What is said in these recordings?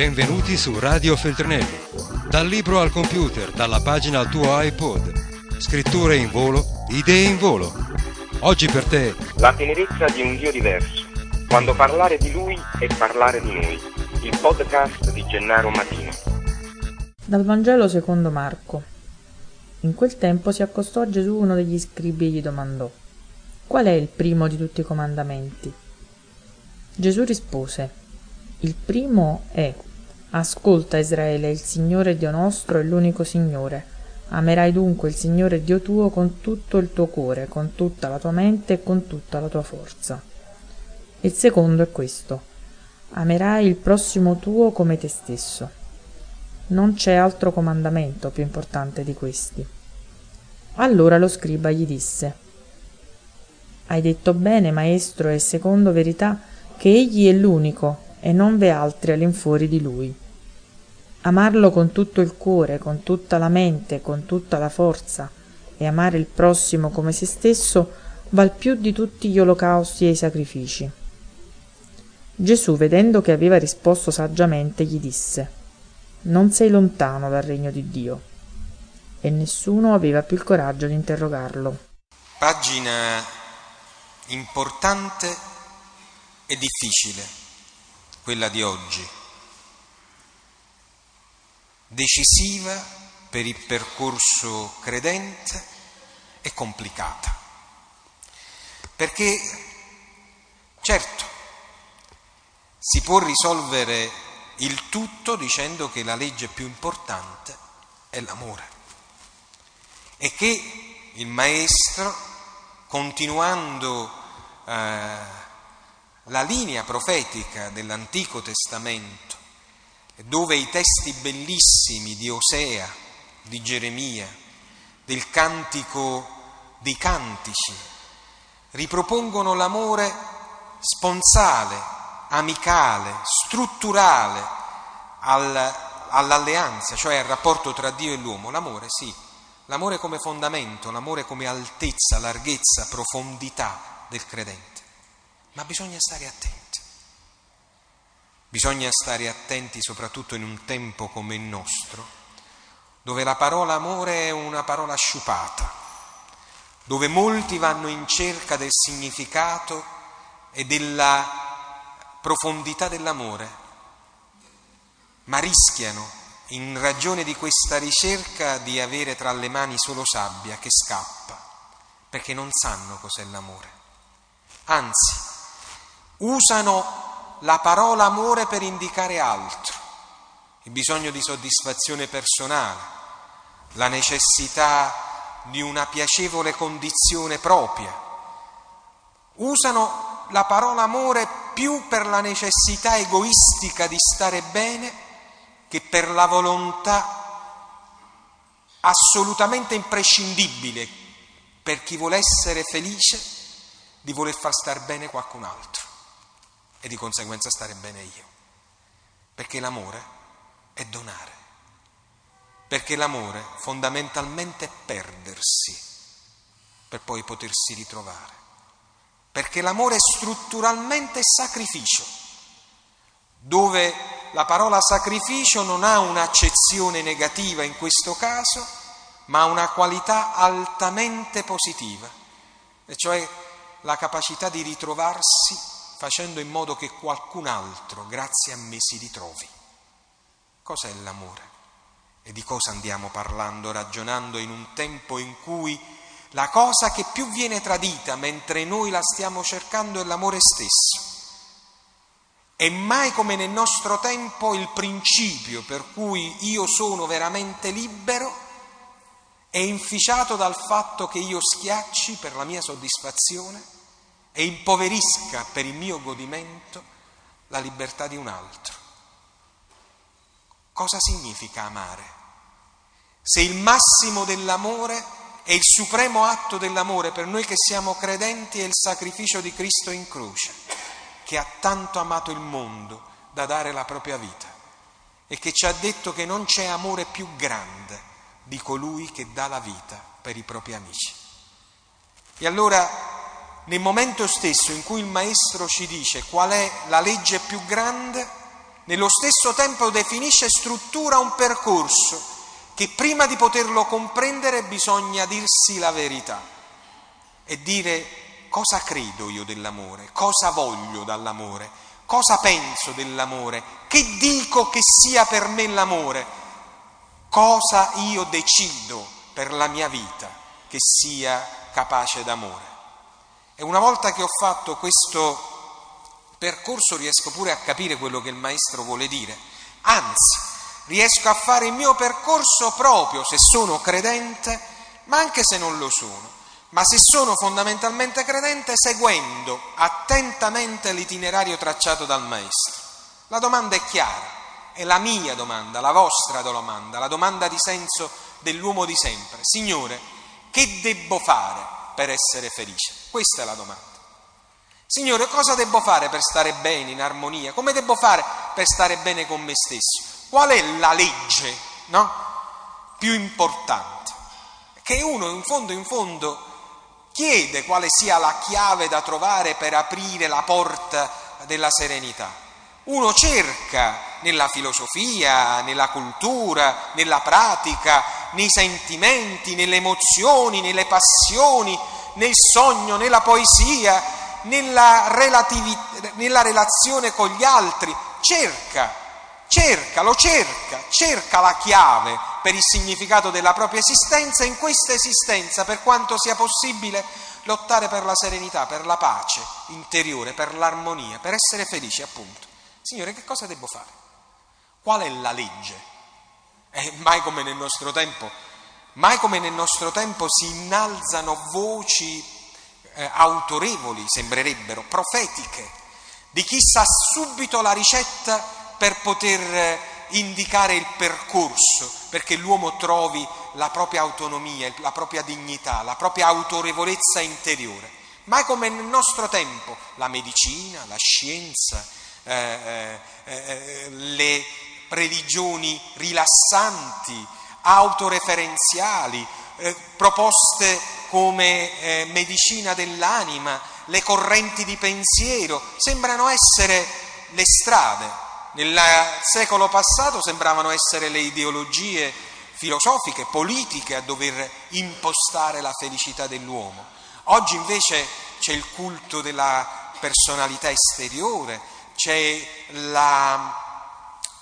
Benvenuti su Radio Feltrinelli. Dal libro al computer, dalla pagina al tuo iPod. Scritture in volo, idee in volo. Oggi per te. La tenerezza di un Dio diverso. Quando parlare di Lui è parlare di noi. Il podcast di Gennaro Matino. Dal Vangelo secondo Marco. In quel tempo si accostò a Gesù uno degli scribi e gli domandò: Qual è il primo di tutti i comandamenti? Gesù rispose: Il primo è: Ascolta Israele, il Signore Dio nostro è l'unico Signore. Amerai dunque il Signore Dio tuo con tutto il tuo cuore, con tutta la tua mente e con tutta la tua forza. Il secondo è questo: Amerai il prossimo tuo come te stesso. Non c'è altro comandamento più importante di questi. Allora lo scriba gli disse: Hai detto bene, maestro, e secondo verità che egli è l'unico e non v'è altri all'infuori di lui. Amarlo con tutto il cuore, con tutta la mente, con tutta la forza e amare il prossimo come se stesso val più di tutti gli olocausti e i sacrifici. Gesù, vedendo che aveva risposto saggiamente, gli disse Non sei lontano dal regno di Dio. E nessuno aveva più il coraggio di interrogarlo. Pagina importante è difficile, quella di oggi, decisiva per il percorso credente e complicata. Perché, certo, si può risolvere il tutto dicendo che la legge più importante è l'amore e che il Maestro, continuando eh, la linea profetica dell'Antico Testamento, dove i testi bellissimi di Osea, di Geremia, del cantico dei cantici, ripropongono l'amore sponsale, amicale, strutturale al, all'alleanza, cioè al rapporto tra Dio e l'uomo. L'amore, sì, l'amore come fondamento, l'amore come altezza, larghezza, profondità del credente. Ma bisogna stare attenti. Bisogna stare attenti soprattutto in un tempo come il nostro, dove la parola amore è una parola sciupata, dove molti vanno in cerca del significato e della profondità dell'amore, ma rischiano, in ragione di questa ricerca, di avere tra le mani solo sabbia che scappa, perché non sanno cos'è l'amore. Anzi, usano la parola amore per indicare altro, il bisogno di soddisfazione personale, la necessità di una piacevole condizione propria. Usano la parola amore più per la necessità egoistica di stare bene che per la volontà assolutamente imprescindibile per chi vuole essere felice di voler far star bene qualcun altro e di conseguenza stare bene io. Perché l'amore è donare. Perché l'amore fondamentalmente è perdersi per poi potersi ritrovare. Perché l'amore è strutturalmente sacrificio, dove la parola sacrificio non ha un'accezione negativa in questo caso, ma una qualità altamente positiva, e cioè la capacità di ritrovarsi facendo in modo che qualcun altro, grazie a me, si ritrovi. Cos'è l'amore? E di cosa andiamo parlando, ragionando in un tempo in cui la cosa che più viene tradita mentre noi la stiamo cercando è l'amore stesso. E mai come nel nostro tempo il principio per cui io sono veramente libero è inficiato dal fatto che io schiacci per la mia soddisfazione e impoverisca per il mio godimento la libertà di un altro. Cosa significa amare? Se il massimo dell'amore è il supremo atto dell'amore per noi che siamo credenti è il sacrificio di Cristo in croce, che ha tanto amato il mondo da dare la propria vita e che ci ha detto che non c'è amore più grande di colui che dà la vita per i propri amici. E allora nel momento stesso in cui il Maestro ci dice qual è la legge più grande, nello stesso tempo definisce e struttura un percorso che prima di poterlo comprendere bisogna dirsi la verità e dire cosa credo io dell'amore, cosa voglio dall'amore, cosa penso dell'amore, che dico che sia per me l'amore, cosa io decido per la mia vita che sia capace d'amore. E una volta che ho fatto questo percorso riesco pure a capire quello che il maestro vuole dire, anzi riesco a fare il mio percorso proprio se sono credente, ma anche se non lo sono, ma se sono fondamentalmente credente seguendo attentamente l'itinerario tracciato dal maestro. La domanda è chiara, è la mia domanda, la vostra domanda, la domanda di senso dell'uomo di sempre. Signore, che debbo fare per essere felice? Questa è la domanda. Signore, cosa devo fare per stare bene, in armonia? Come devo fare per stare bene con me stesso? Qual è la legge no? più importante? Che uno in fondo, in fondo, chiede quale sia la chiave da trovare per aprire la porta della serenità. Uno cerca nella filosofia, nella cultura, nella pratica, nei sentimenti, nelle emozioni, nelle passioni, nel sogno, nella poesia, nella, nella relazione con gli altri, cerca, cerca, lo cerca, cerca la chiave per il significato della propria esistenza e in questa esistenza, per quanto sia possibile, lottare per la serenità, per la pace interiore, per l'armonia, per essere felici appunto. Signore, che cosa devo fare? Qual è la legge? E mai come nel nostro tempo, mai come nel nostro tempo si innalzano voci eh, autorevoli, sembrerebbero, profetiche, di chi sa subito la ricetta per poter eh, indicare il percorso, perché l'uomo trovi la propria autonomia, la propria dignità, la propria autorevolezza interiore. Ma è come nel nostro tempo la medicina, la scienza, eh, eh, eh le religioni rilassanti, autoreferenziali, eh, proposte come eh, medicina dell'anima, le correnti di pensiero, sembrano essere le strade. Nel secolo passato sembravano essere le ideologie filosofiche, politiche a dover impostare la felicità dell'uomo. Oggi invece c'è il culto della personalità esteriore, c'è la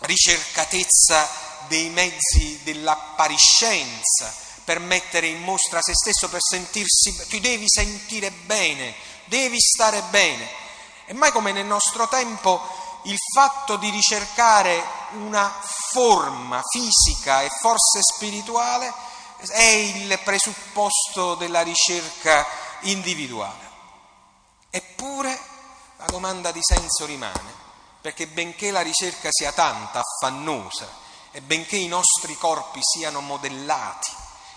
ricercatezza dei mezzi dell'appariscenza, per mettere in mostra se stesso, per sentirsi, ti devi sentire bene, devi stare bene. E mai come nel nostro tempo il fatto di ricercare una forma fisica e forse spirituale è il presupposto della ricerca individuale. Eppure la domanda di senso rimane, perché benché la ricerca sia tanta, affannosa, e benché i nostri corpi siano modellati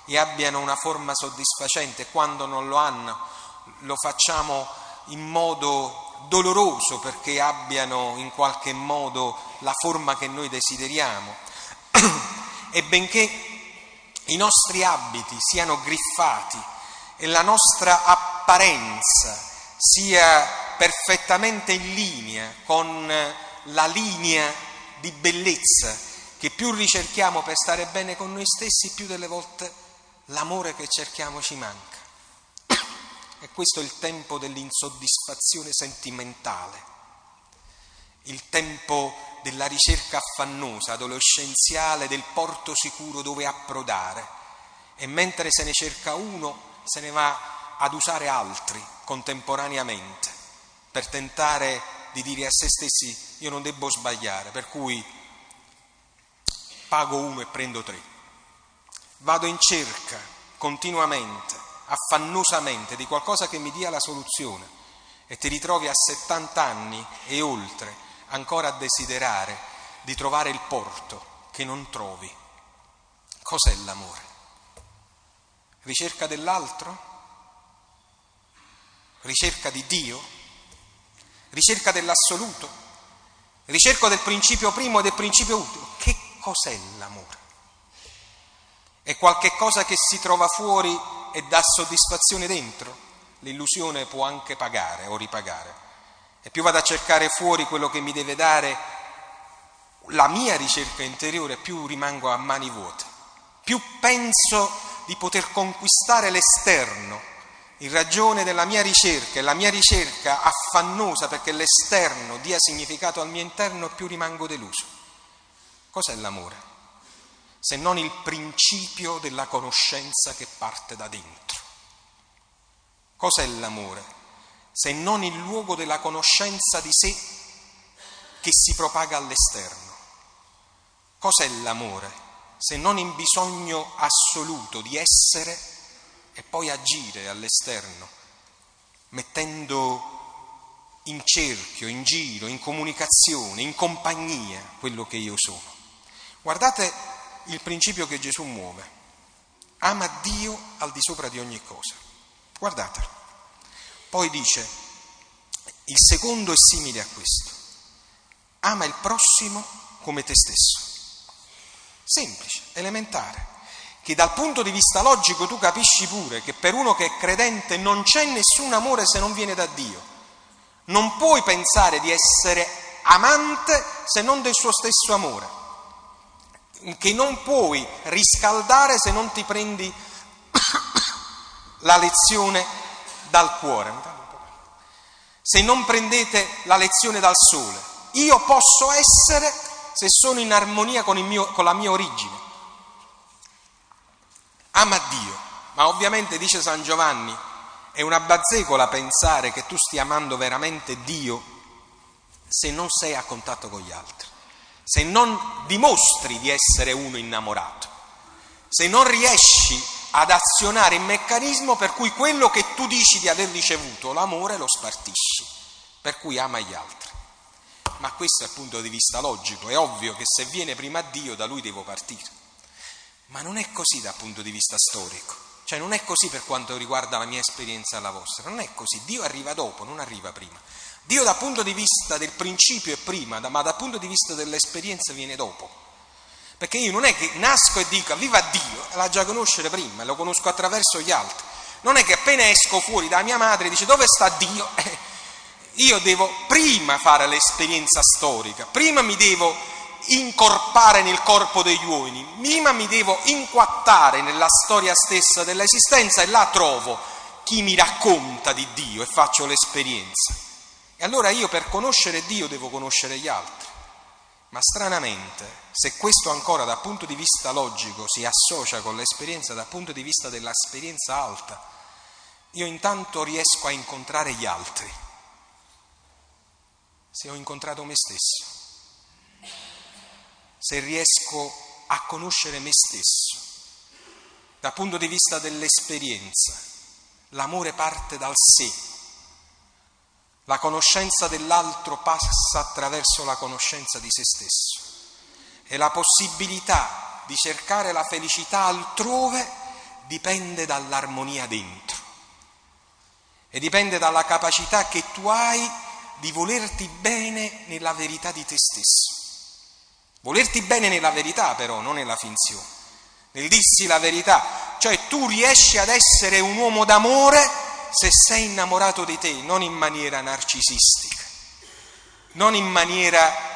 e abbiano una forma soddisfacente, quando non lo hanno lo facciamo in modo doloroso perché abbiano in qualche modo la forma che noi desideriamo. E benché i nostri abiti siano griffati e la nostra apparenza sia perfettamente in linea con la linea di bellezza che più ricerchiamo per stare bene con noi stessi, più delle volte l'amore che cerchiamo ci manca. E questo è il tempo dell'insoddisfazione sentimentale, il tempo della ricerca affannosa, adolescenziale, del porto sicuro dove approdare. E mentre se ne cerca uno, se ne va ad usare altri contemporaneamente per tentare di dire a se stessi io non devo sbagliare, per cui pago uno e prendo tre. Vado in cerca continuamente, affannosamente, di qualcosa che mi dia la soluzione e ti ritrovi a 70 anni e oltre ancora a desiderare di trovare il porto che non trovi. Cos'è l'amore? Ricerca dell'altro? Ricerca di Dio? Ricerca dell'assoluto? Ricerca del principio primo e del principio ultimo? Che cos'è l'amore? È qualche cosa che si trova fuori e dà soddisfazione dentro? L'illusione può anche pagare o ripagare. E più vado a cercare fuori quello che mi deve dare, la mia ricerca interiore, più rimango a mani vuote, più penso di poter conquistare l'esterno in ragione della mia ricerca e la mia ricerca affannosa perché l'esterno dia significato al mio interno, più rimango deluso. Cos'è l'amore? Se non il principio della conoscenza che parte da dentro. Cos'è l'amore? Se non il luogo della conoscenza di sé che si propaga all'esterno. Cos'è l'amore? Se non il bisogno assoluto di essere e poi agire all'esterno, mettendo in cerchio, in giro, in comunicazione, in compagnia quello che io sono. Guardate il principio che Gesù muove. Ama Dio al di sopra di ogni cosa. Guardatelo. Poi dice, il secondo è simile a questo. Ama il prossimo come te stesso. Semplice, elementare che dal punto di vista logico tu capisci pure che per uno che è credente non c'è nessun amore se non viene da Dio. Non puoi pensare di essere amante se non del suo stesso amore, che non puoi riscaldare se non ti prendi la lezione dal cuore, se non prendete la lezione dal sole. Io posso essere se sono in armonia con, mio, con la mia origine ama Dio, ma ovviamente dice San Giovanni, è una bazzecola pensare che tu stia amando veramente Dio se non sei a contatto con gli altri, se non dimostri di essere uno innamorato, se non riesci ad azionare il meccanismo per cui quello che tu dici di aver ricevuto, l'amore, lo spartisci, per cui ama gli altri. Ma questo è il punto di vista logico, è ovvio che se viene prima Dio da lui devo partire. Ma non è così dal punto di vista storico, cioè non è così per quanto riguarda la mia esperienza e la vostra, non è così, Dio arriva dopo, non arriva prima. Dio dal punto di vista del principio è prima, ma dal punto di vista dell'esperienza viene dopo. Perché io non è che nasco e dico viva Dio, la già conoscere prima, lo conosco attraverso gli altri. Non è che appena esco fuori da mia madre dice dove sta Dio? io devo prima fare l'esperienza storica, prima mi devo incorpare nel corpo degli uomini, prima mi devo inquattare nella storia stessa dell'esistenza e là trovo chi mi racconta di Dio e faccio l'esperienza. E allora io per conoscere Dio devo conoscere gli altri. Ma stranamente, se questo ancora dal punto di vista logico si associa con l'esperienza dal punto di vista dell'esperienza alta, io intanto riesco a incontrare gli altri, se ho incontrato me stesso se riesco a conoscere me stesso. Dal punto di vista dell'esperienza, l'amore parte dal sé. La conoscenza dell'altro passa attraverso la conoscenza di se stesso. E la possibilità di cercare la felicità altrove dipende dall'armonia dentro. E dipende dalla capacità che tu hai di volerti bene nella verità di te stesso. Volerti bene nella verità però, non nella finzione, nel dirsi la verità, cioè tu riesci ad essere un uomo d'amore se sei innamorato di te, non in maniera narcisistica, non in maniera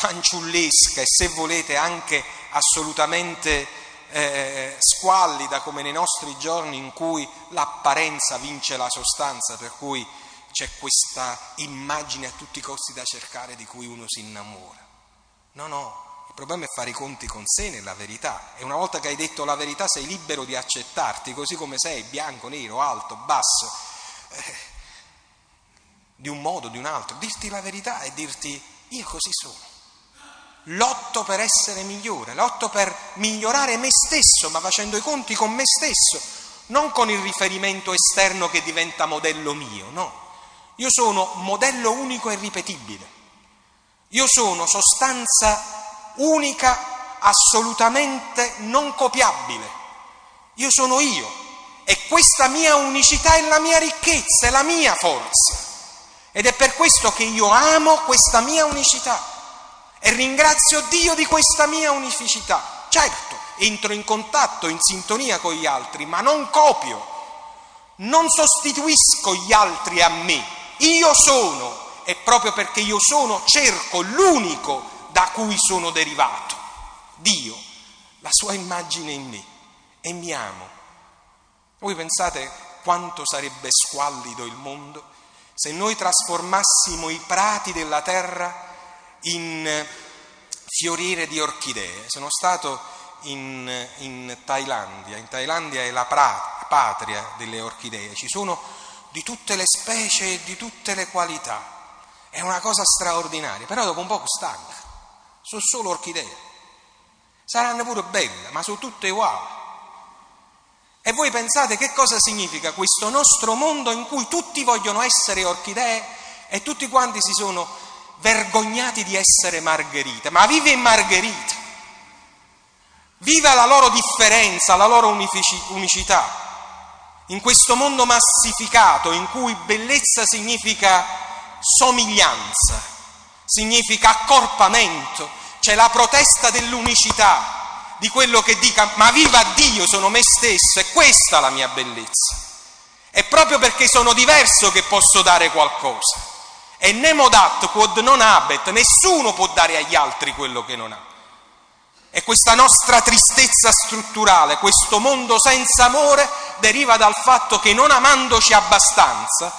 fanciullesca e se volete anche assolutamente eh, squallida come nei nostri giorni in cui l'apparenza vince la sostanza, per cui c'è questa immagine a tutti i costi da cercare di cui uno si innamora. No, no, il problema è fare i conti con sé nella verità e una volta che hai detto la verità sei libero di accettarti così come sei, bianco, nero, alto, basso, eh, di un modo, o di un altro, dirti la verità e dirti io così sono. Lotto per essere migliore, lotto per migliorare me stesso, ma facendo i conti con me stesso, non con il riferimento esterno che diventa modello mio, no. Io sono modello unico e ripetibile. Io sono sostanza unica, assolutamente non copiabile. Io sono io e questa mia unicità è la mia ricchezza, è la mia forza. Ed è per questo che io amo questa mia unicità e ringrazio Dio di questa mia unificità. Certo, entro in contatto, in sintonia con gli altri, ma non copio, non sostituisco gli altri a me. Io sono e proprio perché io sono cerco l'unico da cui sono derivato. Dio, la sua immagine in me e mi amo. Voi pensate quanto sarebbe squallido il mondo se noi trasformassimo i prati della terra in fiorire di orchidee. Sono stato in, in Thailandia, in Thailandia è la pra, patria delle orchidee, ci sono di tutte le specie e di tutte le qualità. È una cosa straordinaria, però dopo un po' stanca. Sono solo orchidee. Saranno pure belle, ma sono tutte uguali. E voi pensate che cosa significa questo nostro mondo in cui tutti vogliono essere orchidee e tutti quanti si sono vergognati di essere margherite, ma vive in margherita. Viva la loro differenza, la loro unicità. In questo mondo massificato in cui bellezza significa somiglianza, significa accorpamento, c'è la protesta dell'unicità, di quello che dica ma viva Dio, sono me stesso, è questa la mia bellezza. È proprio perché sono diverso che posso dare qualcosa. E nemo dat quod non habet, nessuno può dare agli altri quello che non ha. E questa nostra tristezza strutturale, questo mondo senza amore, deriva dal fatto che non amandoci abbastanza,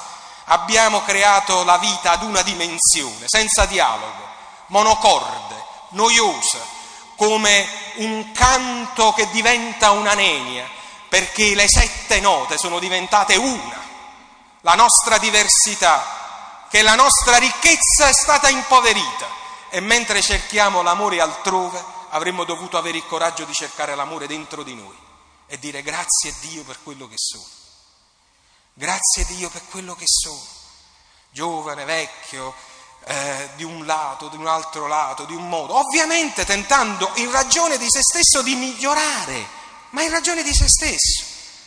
abbiamo creato la vita ad una dimensione, senza dialogo, monocorde, noiosa, come un canto che diventa una nenia, perché le sette note sono diventate una. La nostra diversità che la nostra ricchezza è stata impoverita e mentre cerchiamo l'amore altrove avremmo dovuto avere il coraggio di cercare l'amore dentro di noi e dire grazie Dio per quello che sono. Grazie Dio per quello che sono. Giovane, vecchio, eh, di un lato, di un altro lato, di un modo, ovviamente tentando in ragione di se stesso di migliorare, ma in ragione di se stesso,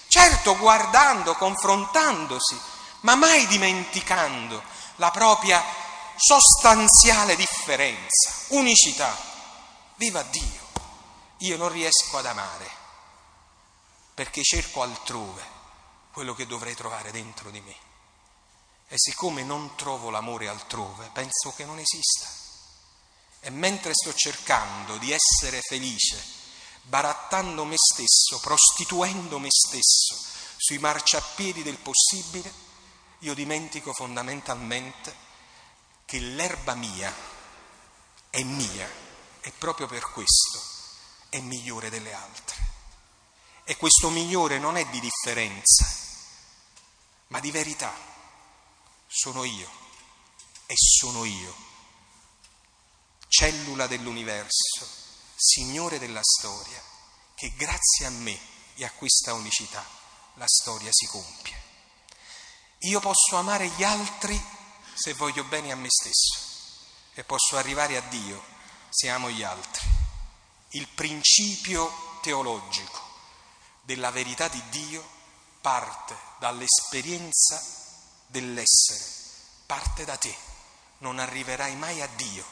certo guardando, confrontandosi, ma mai dimenticando la propria sostanziale differenza, unicità. Viva Dio! Io non riesco ad amare perché cerco altrove quello che dovrei trovare dentro di me. E siccome non trovo l'amore altrove, penso che non esista. E mentre sto cercando di essere felice, barattando me stesso, prostituendo me stesso sui marciapiedi del possibile, io dimentico fondamentalmente che l'erba mia è mia e proprio per questo è migliore delle altre. E questo migliore non è di differenza, ma di verità. Sono io e sono io, cellula dell'universo, Signore della storia, che grazie a me e a questa unicità la storia si compie. Io posso amare gli altri se voglio bene a me stesso e posso arrivare a Dio se amo gli altri. Il principio teologico della verità di Dio parte dall'esperienza dell'essere, parte da te. Non arriverai mai a Dio,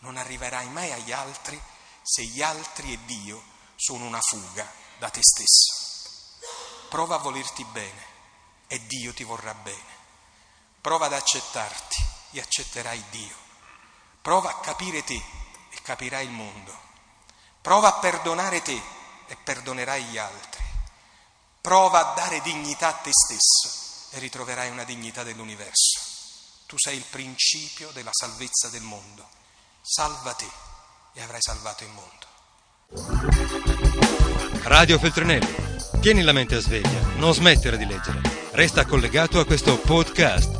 non arriverai mai agli altri se gli altri e Dio sono una fuga da te stesso. Prova a volerti bene e Dio ti vorrà bene. Prova ad accettarti e accetterai Dio. Prova a capire te e capirai il mondo. Prova a perdonare te e perdonerai gli altri. Prova a dare dignità a te stesso e ritroverai una dignità dell'universo. Tu sei il principio della salvezza del mondo. Salva te e avrai salvato il mondo. Radio Feltrinelli, tieni la mente a sveglia, non smettere di leggere. Resta collegato a questo podcast